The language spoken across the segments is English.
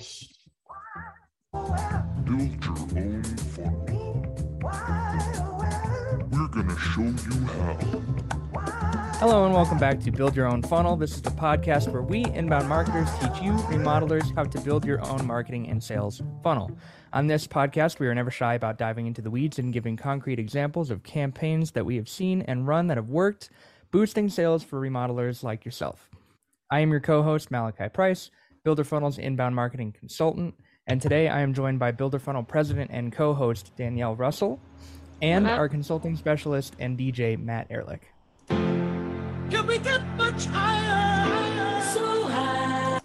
Build your own funnel. We're gonna show you how. Hello and welcome back to Build Your Own Funnel. This is the podcast where we, inbound marketers, teach you, remodelers, how to build your own marketing and sales funnel. On this podcast, we are never shy about diving into the weeds and giving concrete examples of campaigns that we have seen and run that have worked, boosting sales for remodelers like yourself. I am your co host, Malachi Price, Builder Funnel's inbound marketing consultant. And today I am joined by Builder Funnel president and co host Danielle Russell and What up? our consulting specialist and DJ Matt Ehrlich. Can we get much higher? So high.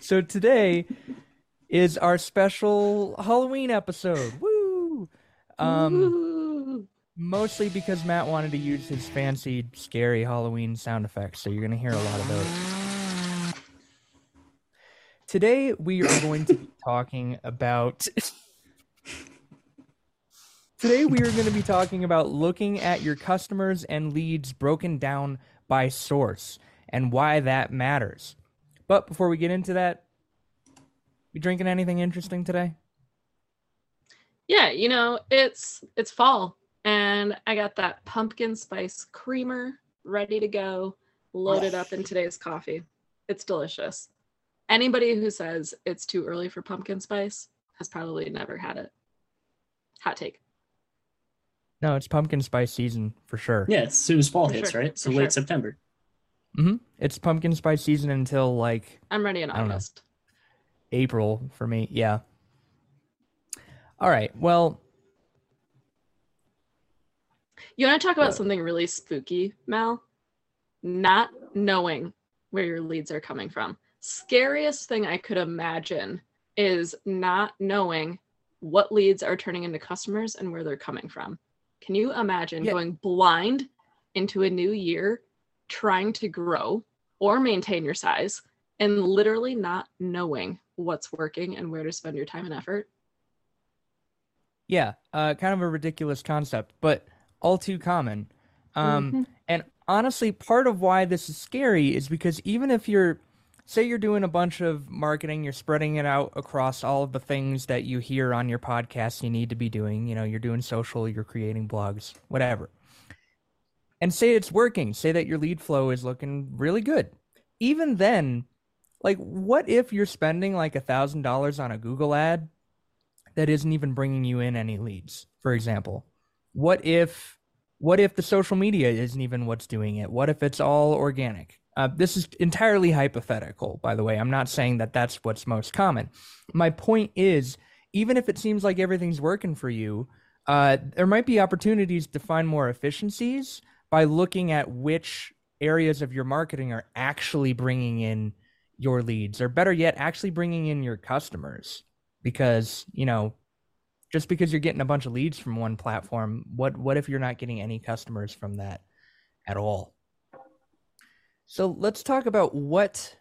So today is our special Halloween episode. Woo! Um, Ooh. mostly because Matt wanted to use his fancy, scary Halloween sound effects, so you're going to hear a lot of those. Today we are going to be talking about. Today we are going to be talking about looking at your customers and leads broken down by source and why that matters. But before we get into that, you drinking anything interesting today? Yeah, you know, it's it's fall and I got that pumpkin spice creamer ready to go, loaded up in today's coffee. It's delicious. Anybody who says it's too early for pumpkin spice has probably never had it. Hot take. No, it's pumpkin spice season for sure. Yeah, it's as soon as fall For hits, sure, right? So for late sure. September. hmm It's pumpkin spice season until like I'm ready in I don't know. August. April for me. Yeah. All right. Well, You want to talk about What? something really spooky, Mal? Not knowing where your leads are coming from. Scariest thing I could imagine is not knowing what leads are turning into customers and where they're coming from. Can you imagine Yeah. going blind into a new year, trying to grow or maintain your size, and literally not knowing what's working and where to spend your time and effort? yeah, uh, kind of a ridiculous concept, but all too common. Um, Mhm. And honestly, part of why this is scary is because even if you're, say, you're doing a bunch of marketing, you're spreading it out across all of the things that you hear on your podcast you need to be doing. You know, you're doing social, you're creating blogs, whatever. And say it's working, say that your lead flow is looking really good. Even then, like, what if you're spending like a thousand dollars on a Google ad that isn't even bringing you in any leads? For example, what if what if the social media isn't even what's doing it? What if it's all organic? Uh, this is entirely hypothetical, by the way. I'm not saying that that's what's most common. My point is, even if it seems like everything's working for you, uh, there might be opportunities to find more efficiencies by looking at which areas of your marketing are actually bringing in your leads, or better yet, actually bringing in your customers. Because, you know, just because you're getting a bunch of leads from one platform, what what if you're not getting any customers from that at all? So let's talk about what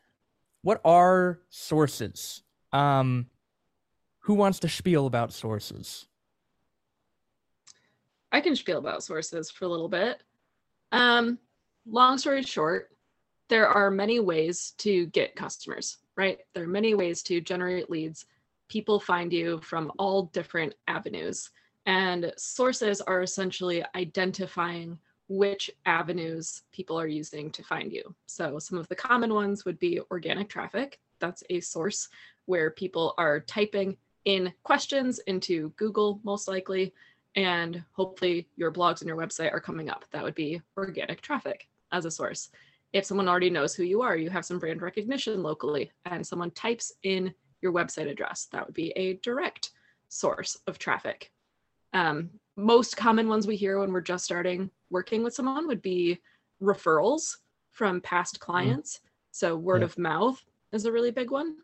what are sources. Um, who wants to spiel about sources? I can spiel about sources for a little bit. Um, long story short, there are many ways to get customers, right? There are many ways to generate leads. People find you from all different avenues. And sources are essentially identifying which avenues people are using to find you. So, some of the common ones would be organic traffic. That's a source where people are typing in questions into Google, most likely, and hopefully your blogs and your website are coming up. That would be organic traffic as a source. If someone already knows who you are, you have some brand recognition locally, and someone types in your website address, that would be a direct source of traffic. Um, most common ones we hear when we're just starting working with someone would be referrals from past mm-hmm. clients. So word Yeah. of mouth is a really big one.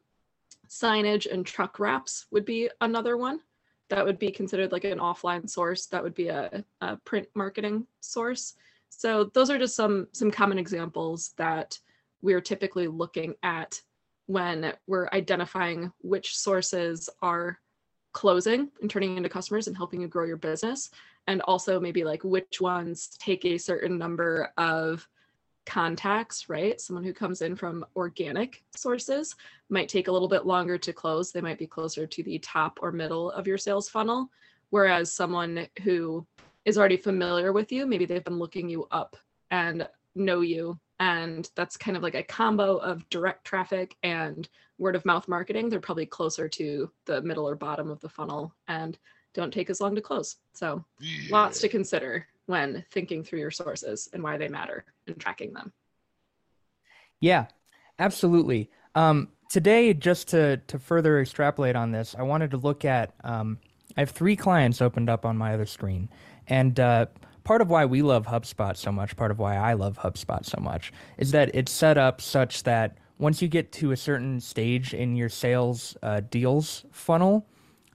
Signage and truck wraps would be another one that would be considered like an offline source that would be a, a print marketing source so those are just some some common examples that we're typically looking at when we're identifying which sources are closing and turning into customers and helping you grow your business and also maybe like which ones take a certain number of contacts, right? Someone who comes in from organic sources might take a little bit longer to close. They might be closer to the top or middle of your sales funnel. Whereas someone who is already familiar with you, maybe they've been looking you up and know you. And that's kind of like a combo of direct traffic and word of mouth marketing. They're probably closer to the middle or bottom of the funnel and don't take as long to close. So lots to consider when thinking through your sources and why they matter and tracking them. Yeah, absolutely. Um, today, just to to further extrapolate on this, I wanted to look at. Um, I have three clients opened up on my other screen, and uh, part of why we love HubSpot so much, part of why I love HubSpot so much, is that it's set up such that once you get to a certain stage in your sales uh, deals funnel,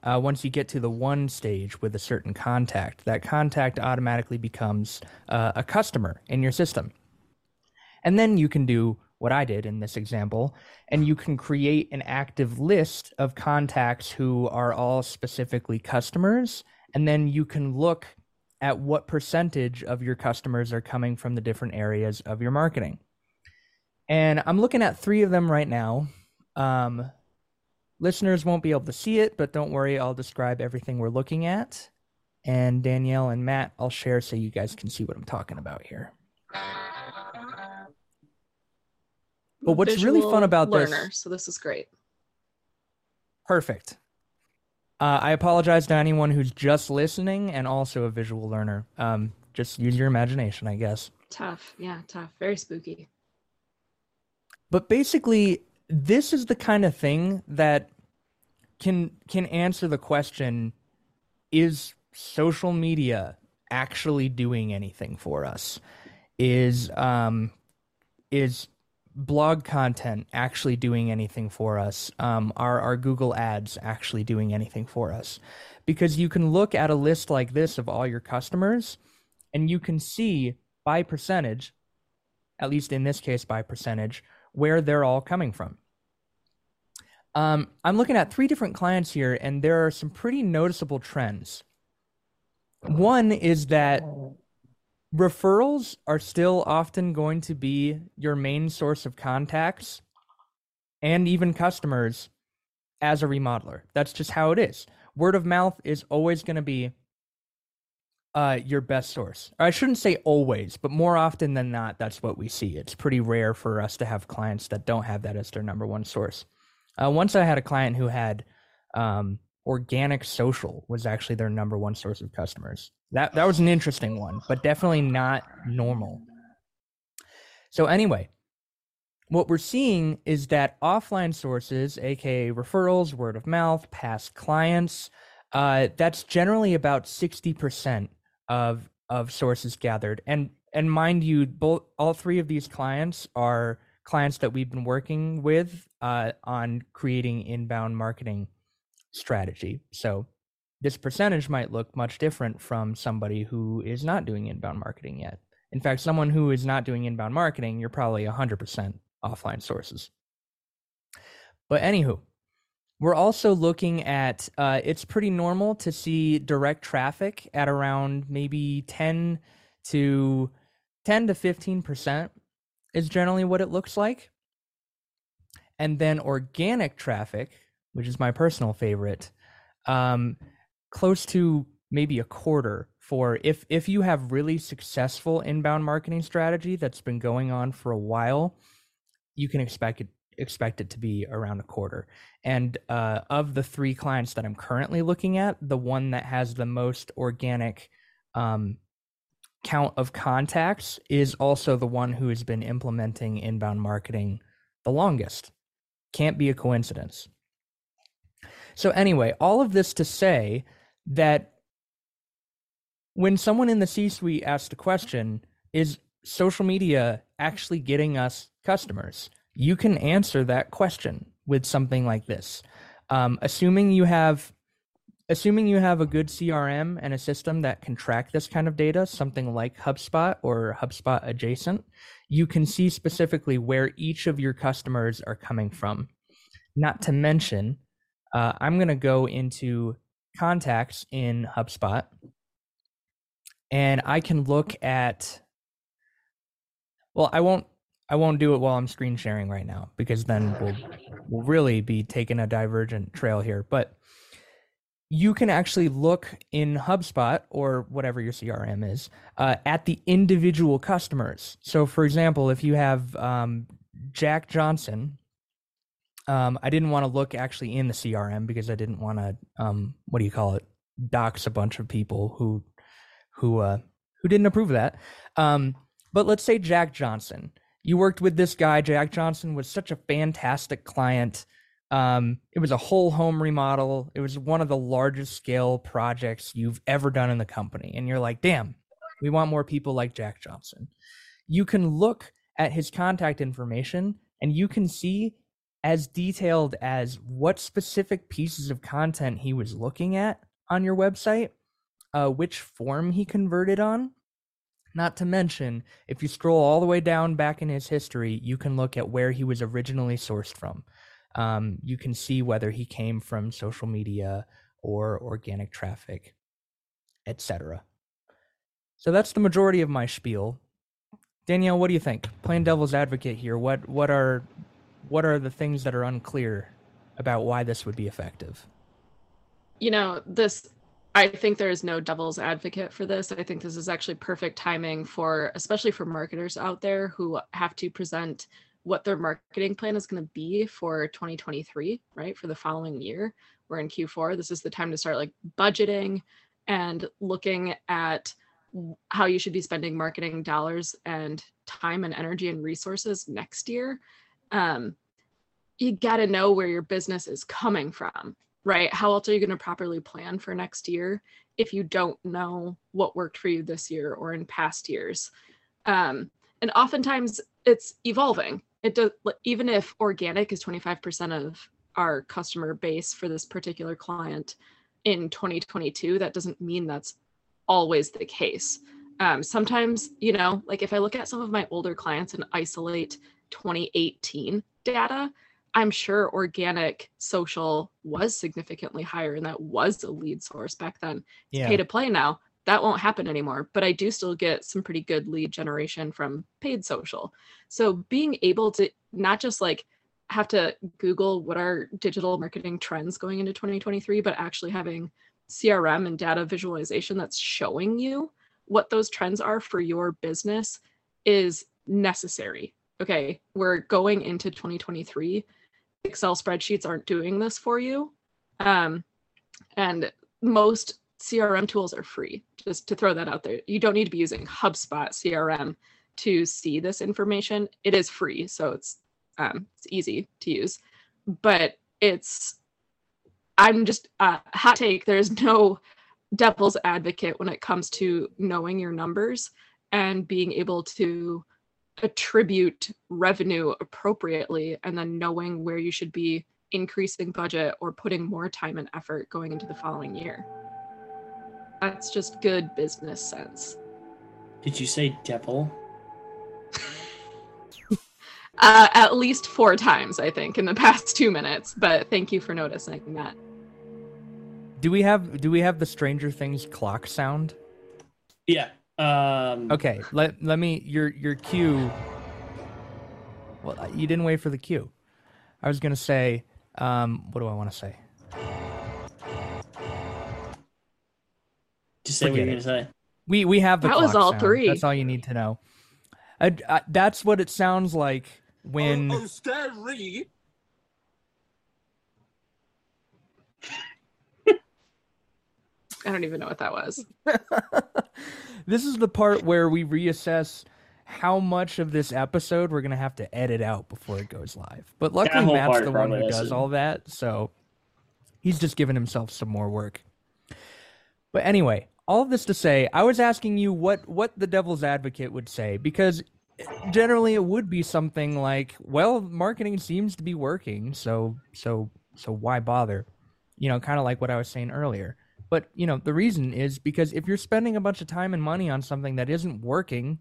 uh, once you get to the one stage with a certain contact, that contact automatically becomes uh, a customer in your system. And then you can do what I did in this example, and you can create an active list of contacts who are all specifically customers. And then you can look at what percentage of your customers are coming from the different areas of your marketing. And I'm looking at three of them right now. Um, listeners won't be able to see it, but don't worry, I'll describe everything we're looking at. And Danielle and Matt, I'll share so you guys can see what I'm talking about here. But what's really fun about this- so this is great. Perfect. Uh, I apologize to anyone who's just listening and also a visual learner. Um, just use your imagination, I guess. Tough. Yeah, tough. Very spooky. But basically, this is the kind of thing that can can answer the question: Is social media actually doing anything for us? Is um, is blog content actually doing anything for us? Um, are our Google ads actually doing anything for us? Because you can look at a list like this of all your customers, and you can see by percentage, at least in this case by percentage, where they're all coming from. Um, I'm looking at three different clients here, and there are some pretty noticeable trends. One is that referrals are still often going to be your main source of contacts and even customers as a remodeler. That's just how it is. Word of mouth is always going to be uh, your best source. I shouldn't say always, but more often than not, that's what we see. It's pretty rare for us to have clients that don't have that as their number one source. Uh, once I had a client who had um, organic social was actually their number one source of customers. That that was an interesting one, but definitely not normal. So anyway, what we're seeing is that offline sources, aka referrals, word of mouth, past clients, uh, that's generally about sixty percent of of sources gathered. And and mind you, both all three of these clients are clients that we've been working with uh, on creating inbound marketing strategy. So this percentage might look much different from somebody who is not doing inbound marketing yet. In fact, someone who is not doing inbound marketing, you're probably 100% offline sources. But anywho, we're also looking at uh, it's pretty normal to see direct traffic at around maybe 10 to 10 to 15% is generally what it looks like. And then organic traffic, which is my personal favorite, um, close to maybe a quarter for if if you have really successful inbound marketing strategy that's been going on for a while, you can expect it expect it to be around a quarter. And uh, of the three clients that I'm currently looking at, the one that has the most organic um, count of contacts is also the one who has been implementing inbound marketing the longest. Can't be a coincidence. So, anyway, all of this to say that when someone in the C suite asks the question, is social media actually getting us customers? You can answer that question with something like this. Um, assuming you have assuming you have a good CRM and a system that can track this kind of data, something like HubSpot or HubSpot adjacent, you can see specifically where each of your customers are coming from. Not to mention, uh, I'm going to go into contacts in HubSpot and I can look at Well, I won't. I won't do it while I'm screen sharing right now because then we'll we'll really be taking a divergent trail here. But you can actually look in HubSpot or whatever your CRM is uh, at the individual customers. So, for example, if you have um, Jack Johnson, um, I didn't want to look actually in the CRM because I didn't want to um, what do you call it dox a bunch of people who who uh, who didn't approve of that. Um, but let's say Jack Johnson you worked with this guy, Jack Johnson, was such a fantastic client. Um, it was a whole home remodel. It was one of the largest scale projects you've ever done in the company. And you're like, damn, we want more people like Jack Johnson. You can look at his contact information and you can see as detailed as what specific pieces of content he was looking at on your website, uh, which form he converted on, not to mention, if you scroll all the way down back in his history, you can look at where he was originally sourced from. Um, you can see whether he came from social media or organic traffic, etc. So that's the majority of my spiel. Danielle, what do you think? Playing devil's advocate here, what what are what are the things that are unclear about why this would be effective? You know, this I think there is no devil's advocate for this. I think this is actually perfect timing for, especially for marketers out there who have to present what their marketing plan is going to be for 2023, right? For the following year. We're in Q4. This is the time to start like budgeting and looking at how you should be spending marketing dollars and time and energy and resources next year. Um, you got to know where your business is coming from right? How else are you going to properly plan for next year if you don't know what worked for you this year or in past years? Um, and oftentimes it's evolving. It does even if organic is 25% of our customer base for this particular client in 2022, that doesn't mean that's always the case. Um, sometimes, you know, like if I look at some of my older clients and isolate 2018 data, I'm sure organic social was significantly higher and that was a lead source back then. Yeah. Pay to play now. That won't happen anymore, but I do still get some pretty good lead generation from paid social. So being able to not just like have to Google what are digital marketing trends going into 2023, but actually having CRM and data visualization that's showing you what those trends are for your business is necessary. Okay, we're going into 2023 Excel spreadsheets aren't doing this for you. Um, and most CRM tools are free, just to throw that out there. You don't need to be using HubSpot CRM to see this information. It is free, so it's um, it's easy to use, but it's I'm just uh, hot take. There's no devil's advocate when it comes to knowing your numbers and being able to attribute revenue appropriately and then knowing where you should be increasing budget or putting more time and effort going into the following year. That's just good business sense. Did you say devil? uh, at least four times, I think, in the past two minutes. But thank you for noticing that. Do we have do we have the Stranger Things clock sound? Yeah. Um, okay, let let me your your cue. Well, you didn't wait for the cue. I was gonna say, um, what do I want to say? Just say Forget what you're gonna say. We we have the. That was all sound. three. That's all you need to know. I, I, that's what it sounds like when. Oh, oh I don't even know what that was. this is the part where we reassess how much of this episode we're gonna have to edit out before it goes live. But luckily, Matt's the one who does all that, so he's just giving himself some more work. But anyway, all of this to say, I was asking you what what the devil's advocate would say because generally it would be something like, well, marketing seems to be working, so so so why bother? You know, kind of like what I was saying earlier. But you know, the reason is because if you're spending a bunch of time and money on something that isn't working,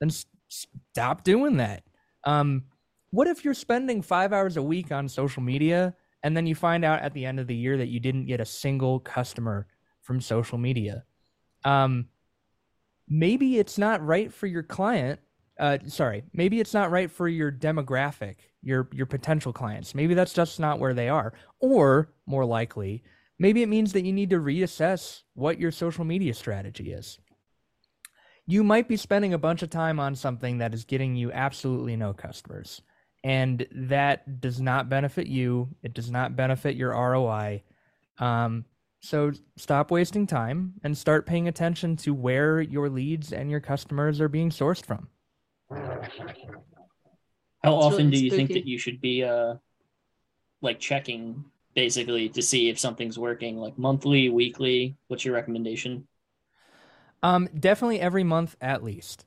then stop doing that. Um, what if you're spending five hours a week on social media and then you find out at the end of the year that you didn't get a single customer from social media? Um, maybe it's not right for your client uh, sorry, maybe it's not right for your demographic, your your potential clients. Maybe that's just not where they are. Or more likely, maybe it means that you need to reassess what your social media strategy is. You might be spending a bunch of time on something that is getting you absolutely no customers. And that does not benefit you. It does not benefit your ROI. Um, so stop wasting time and start paying attention to where your leads and your customers are being sourced from. How It's often really do you think that you should be uh like checking basically to see if something's working like monthly, weekly? What's your recommendation? Um, definitely every month at least.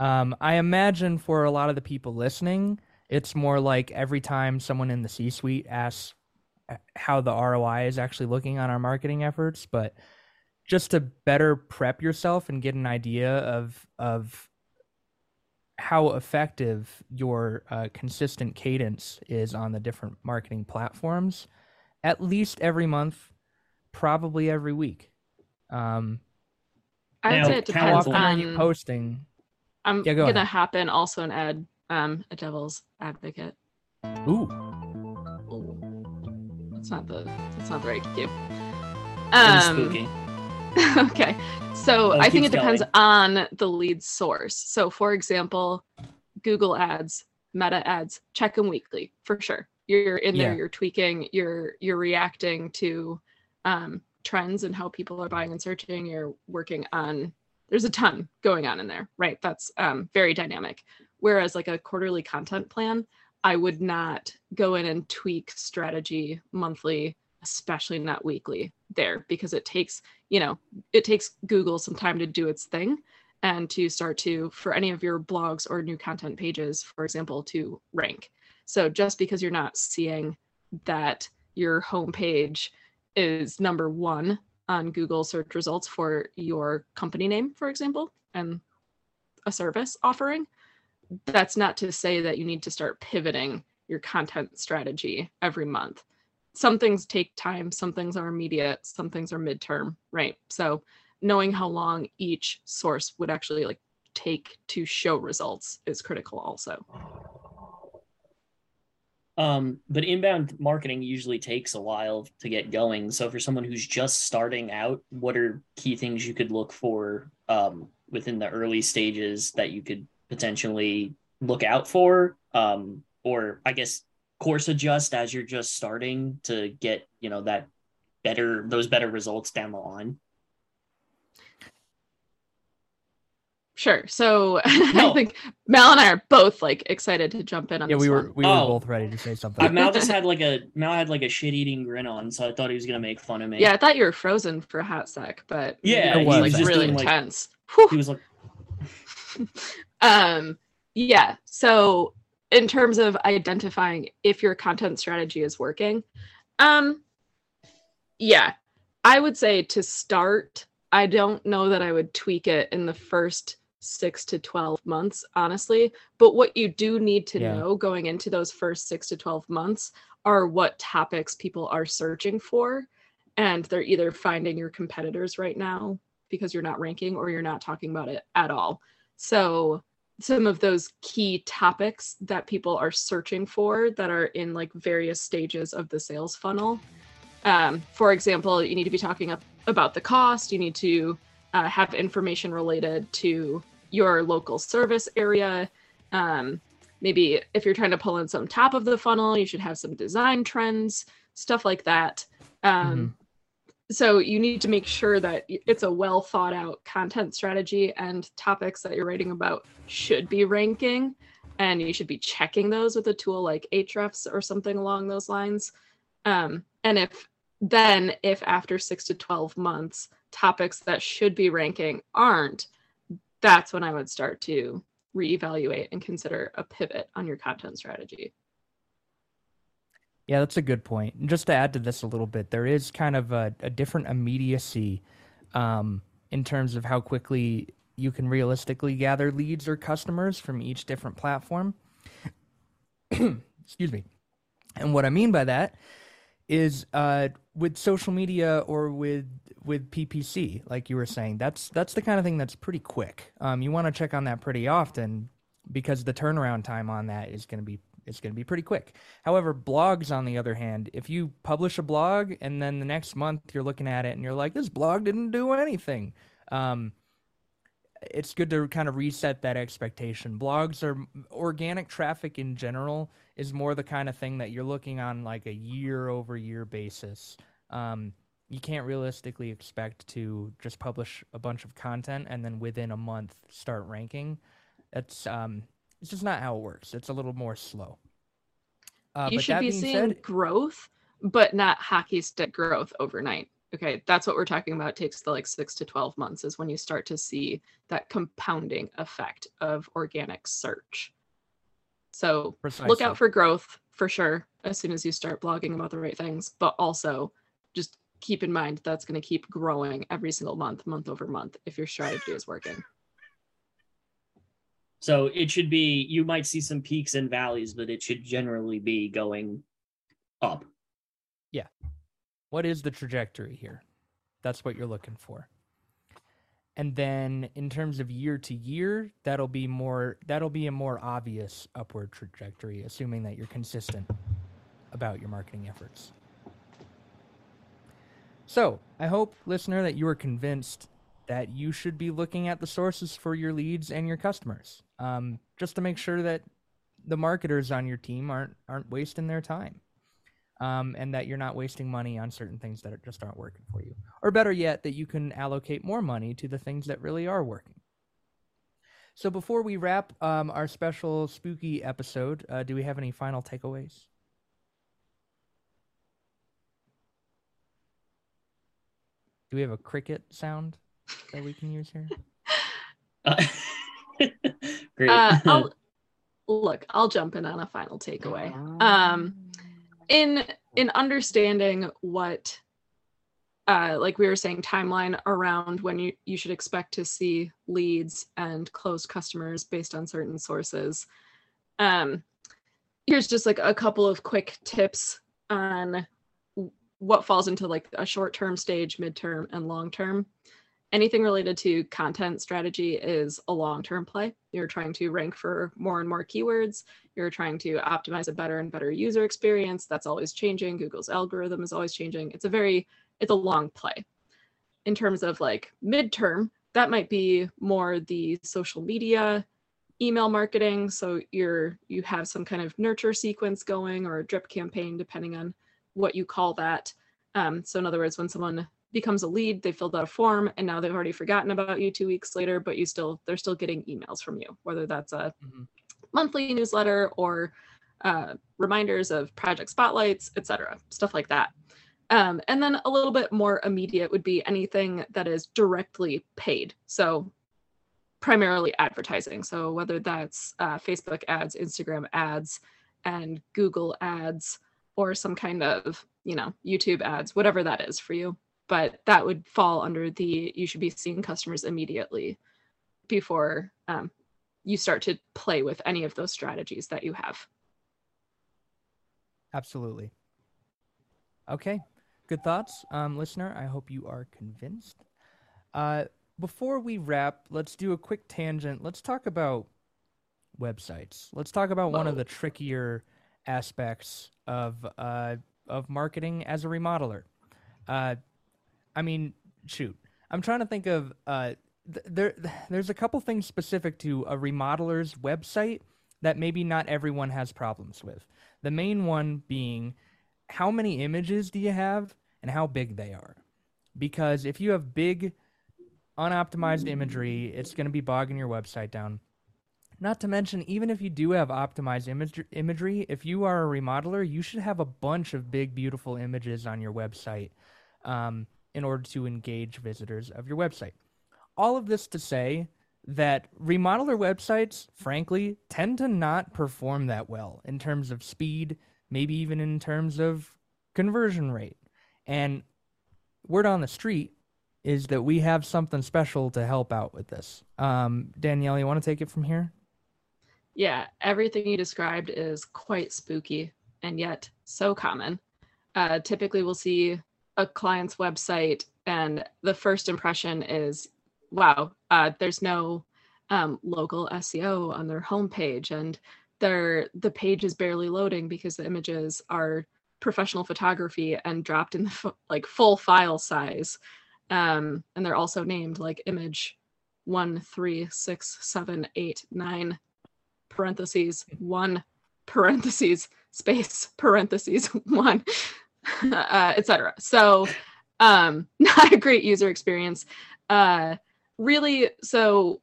Um, I imagine for a lot of the people listening, it's more like every time someone in the C-suite asks uh, how the ROI is actually looking on our marketing efforts, but just to better prep yourself and get an idea of of how effective your uh, consistent cadence is on the different marketing platforms, at least every month, probably every week. Um, I would Now, say it how how depends often often are on. you posting? I'm Yeah, go gonna ahead. happen also and add um, a devil's advocate. Ooh. Ooh. That's not the that's not the right cue. Um, spooky. okay. So Oh, I think it depends going. on the lead source. So for example, Google ads, meta ads, check them weekly for sure. You're in there, Yeah. you're tweaking, you're you're reacting to um, trends and how people are buying and searching. You're working on there's a ton going on in there, right? That's um, very dynamic. Whereas like a quarterly content plan, I would not go in and tweak strategy monthly, especially not weekly there because it takes, you know, it takes Google some time to do its thing and to start to, for any of your blogs or new content pages, for example, to rank. So just because you're not seeing that your homepage is number one on Google search results for your company name, for example, and a service offering, that's not to say that you need to start pivoting your content strategy every month. Some things take time, some things are immediate, some things are midterm, right? So knowing how long each source would actually like take to show results is critical also. Oh. Um, but inbound marketing usually takes a while to get going. So for someone who's just starting out, what are key things you could look for um, within the early stages that you could potentially look out for? Um, or I guess course adjust as you're just starting to get, you know, that better those better results down the line. Sure. So No. I think Mel and I are both like excited to jump in on Yeah, this we were one. we were Oh. both ready to say something. Uh, Mal just had like a Mal had like a shit eating grin on, so I thought he was gonna make fun of me. Yeah, I thought you were frozen for a hot sec, but Yeah, it he was like just really doing, like- intense. he was like, um yeah so in terms of identifying if your content strategy is working um yeah i would say to start i don't know that i would tweak it in the first 6 to 12 months honestly but what you do need to Yeah. know going into those first 6 to 12 months are what topics people are searching for and they're either finding your competitors right now because you're not ranking or you're not talking about it at all so some of those key topics that people are searching for that are in like various stages of the sales funnel. Um, for example, you need to be talking up about the cost. You need to uh, have information related to your local service area. Um, maybe if you're trying to pull in some top of the funnel, you should have some design trends, stuff like that. Um, so you need to make sure that it's a well thought out content strategy and topics that you're writing about should be ranking and you should be checking those with a tool like Ahrefs or something along those lines um, and if then if after six to 12 months topics that should be ranking aren't that's when i would start to reevaluate and consider a pivot on your content strategy Yeah, that's a good point. And just to add to this a little bit, there is kind of a, a different immediacy um, in terms of how quickly you can realistically gather leads or customers from each different platform. Excuse me. And what I mean by that is uh, with social media or with with PPC, like you were saying, that's that's the kind of thing that's pretty quick. Um, you want to check on that pretty often, because the turnaround time on that is going to be it's going to be pretty quick. However, blogs on the other hand, if you publish a blog and then the next month you're looking at it and you're like, this blog didn't do anything, um, it's good to kind of reset that expectation. Blogs are organic traffic in general is more the kind of thing that you're looking on like a year over year basis. Um, you can't realistically expect to just publish a bunch of content and then within a month start ranking. That's um, it's just not how it works. It's a little more slow. Uh, you should be seeing said, growth, but not hockey stick growth overnight. Okay, that's what we're talking about. It takes the like six to 12 months is when you start to see that compounding effect of organic search. So look out for growth for sure as soon as you start blogging about the right things, but also just keep in mind that's going to keep growing every single month, month over month, if your strategy is working. So it should be you might see some peaks and valleys, but it should generally be going up. What is the trajectory here? That's what you're looking for. And then in terms of year to year, that'll be more that'll be a more obvious upward trajectory, assuming that you're consistent about your marketing efforts. So, I hope, listener, that you are convinced that you should be looking at the sources for your leads and your customers, um, just to make sure that the marketers on your team aren't aren't wasting their time um, and that you're not wasting money on certain things that are, just aren't working for you. Or better yet, that you can allocate more money to the things that really are working. So before we wrap um, our special spooky episode, uh, do we have any final takeaways? Do we have a cricket sound that we can use here? Uh, great. Uh, I'll, look, I'll jump in on a final takeaway. Um, in in understanding what uh like we were saying timeline around when you you should expect to see leads and closed customers based on certain sources. Um here's just like a couple of quick tips on what falls into like a short term stage mid-term and long term anything related to content strategy is a long term play. You're trying to rank for more and more keywords. You're trying to optimize a better and better user experience. That's always changing. Google's algorithm is always changing. It's a very it's a long play. In terms of like midterm that might be more the social media email marketing. So you're you have some kind of nurture sequence going or a drip campaign depending on what you call that. Um, so in other words when someone becomes a lead they filled out a form and now they've already forgotten about you two weeks later but you still they're still getting emails from you whether that's a Mhm. monthly newsletter or uh, reminders of project spotlights etc stuff like that. Um, and then a little bit more immediate would be anything that is directly paid so primarily advertising. So whether that's uh, facebook ads instagram ads and google ads or some kind of you know youtube ads whatever that is for you but that would fall under the you should be seeing customers immediately before um, you start to play with any of those strategies that you have Absolutely. Okay, good thoughts, um, listener. I hope you are convinced. Uh, before we wrap, let's do a quick tangent. Let's talk about websites. Let's talk about one of the trickier aspects of uh, of marketing as a remodeler. Uh, I mean, shoot, I'm trying to think of uh, th- there. There's a couple things specific to a remodeler's website that maybe not everyone has problems with. The main one being how many images do you have and how big they are. Because if you have big, unoptimized imagery, it's going to be bogging your website down. Not to mention, even if you do have optimized image- imagery, if you are a remodeler, you should have a bunch of big, beautiful images on your website um, in order to engage visitors of your website. All of this to say that remodeler websites, frankly, tend to not perform that well in terms of speed, maybe even in terms of conversion rate. And word on the street is that we have something special to help out with this. Um, Danielle, you want to take it from here? Yeah, everything you described is quite spooky and yet so common. Uh, typically, we'll see a client's website, and the first impression is, wow, uh, there's no um, local SEO on their homepage, and their the page is barely loading because the images are professional photography and dropped in the f- like full file size, um, and they're also named like image one three six seven eight nine parentheses one parentheses space parentheses one uh, etc so um not a great user experience. Uh really so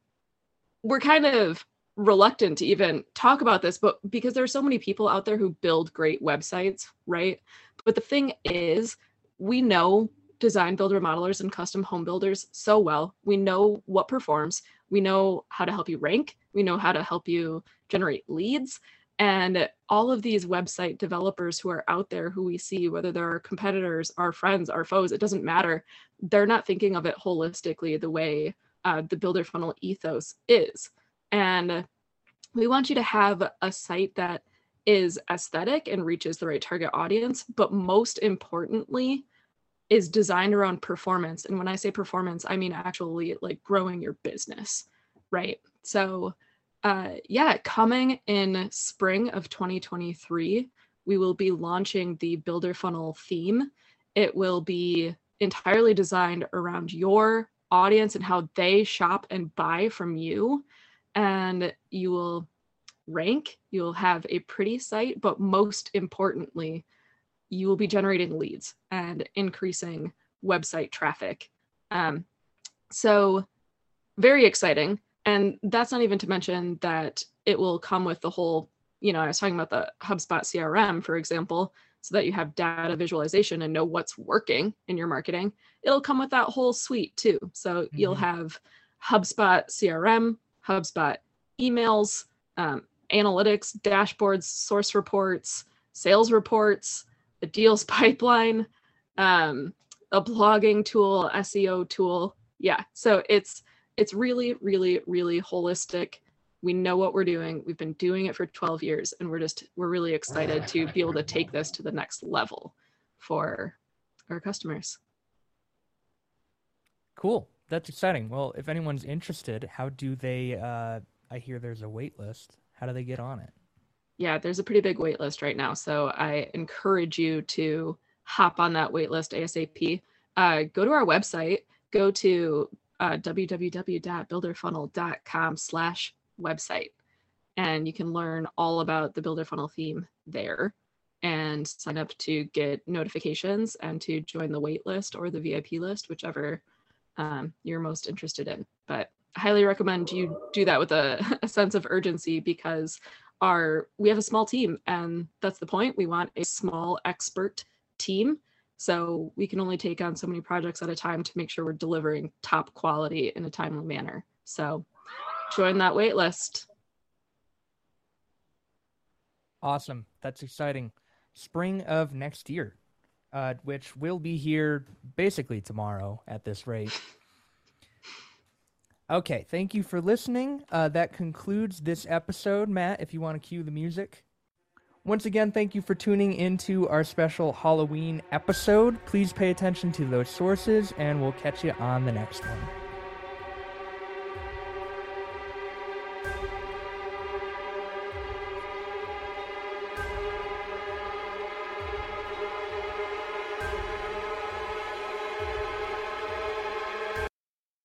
we're kind of reluctant to even talk about this but because there are so many people out there who build great websites right? But the thing is we know design build remodelers and custom home builders so well. We know what performs. We know how to help you rank. We know how to help you generate leads and all of these website developers who are out there who we see whether they're our competitors our friends our foes it doesn't matter. They're not thinking of it holistically the way uh, the builder funnel ethos is. And we want you to have a site that is aesthetic and reaches the right target audience but most importantly is designed around performance. And when i say performance i mean actually like growing your business right? So uh, yeah, coming in spring of 2023, we will be launching the Builder Funnel theme. It will be entirely designed around your audience and how they shop and buy from you. And you will rank, you'll have a pretty site, but most importantly, you will be generating leads and increasing website traffic. Um, so, very exciting and that's not even to mention that it will come with the whole you know i was talking about the hubspot crm for example so that you have data visualization and know what's working in your marketing. It'll come with that whole suite too. So mm-hmm. you'll have hubspot crm hubspot emails um, analytics dashboards source reports sales reports a deals pipeline um, a blogging tool seo tool. Yeah so it's it's really, really, really holistic. We know what we're doing. We've been doing it for 12 years, and we're just we're really excited to be able to take this to the next level for our customers. Cool. That's exciting. Well, if anyone's interested, how do they? Uh, I hear there's a wait list. How do they get on it? Yeah, there's a pretty big wait list right now. So I encourage you to hop on that wait list ASAP. Uh, go to our website, go to uh, www.builderfunnel.com slash website. And you can learn all about the Builder Funnel theme there and sign up to get notifications and to join the wait list or the VIP list, whichever um, you're most interested in. But I highly recommend you do that with a, a sense of urgency because our we have a small team and that's the point. We want a small expert team so we can only take on so many projects at a time to make sure we're delivering top quality in a timely manner. So join that wait list. Awesome. That's exciting. Spring of next year, uh, which will be here basically tomorrow at this rate. Okay, thank you for listening. Uh, that concludes this episode. Matt, if you want to cue the music. Once again, thank you for tuning into our special Halloween episode. Please pay attention to those sources, and we'll catch you on the next one.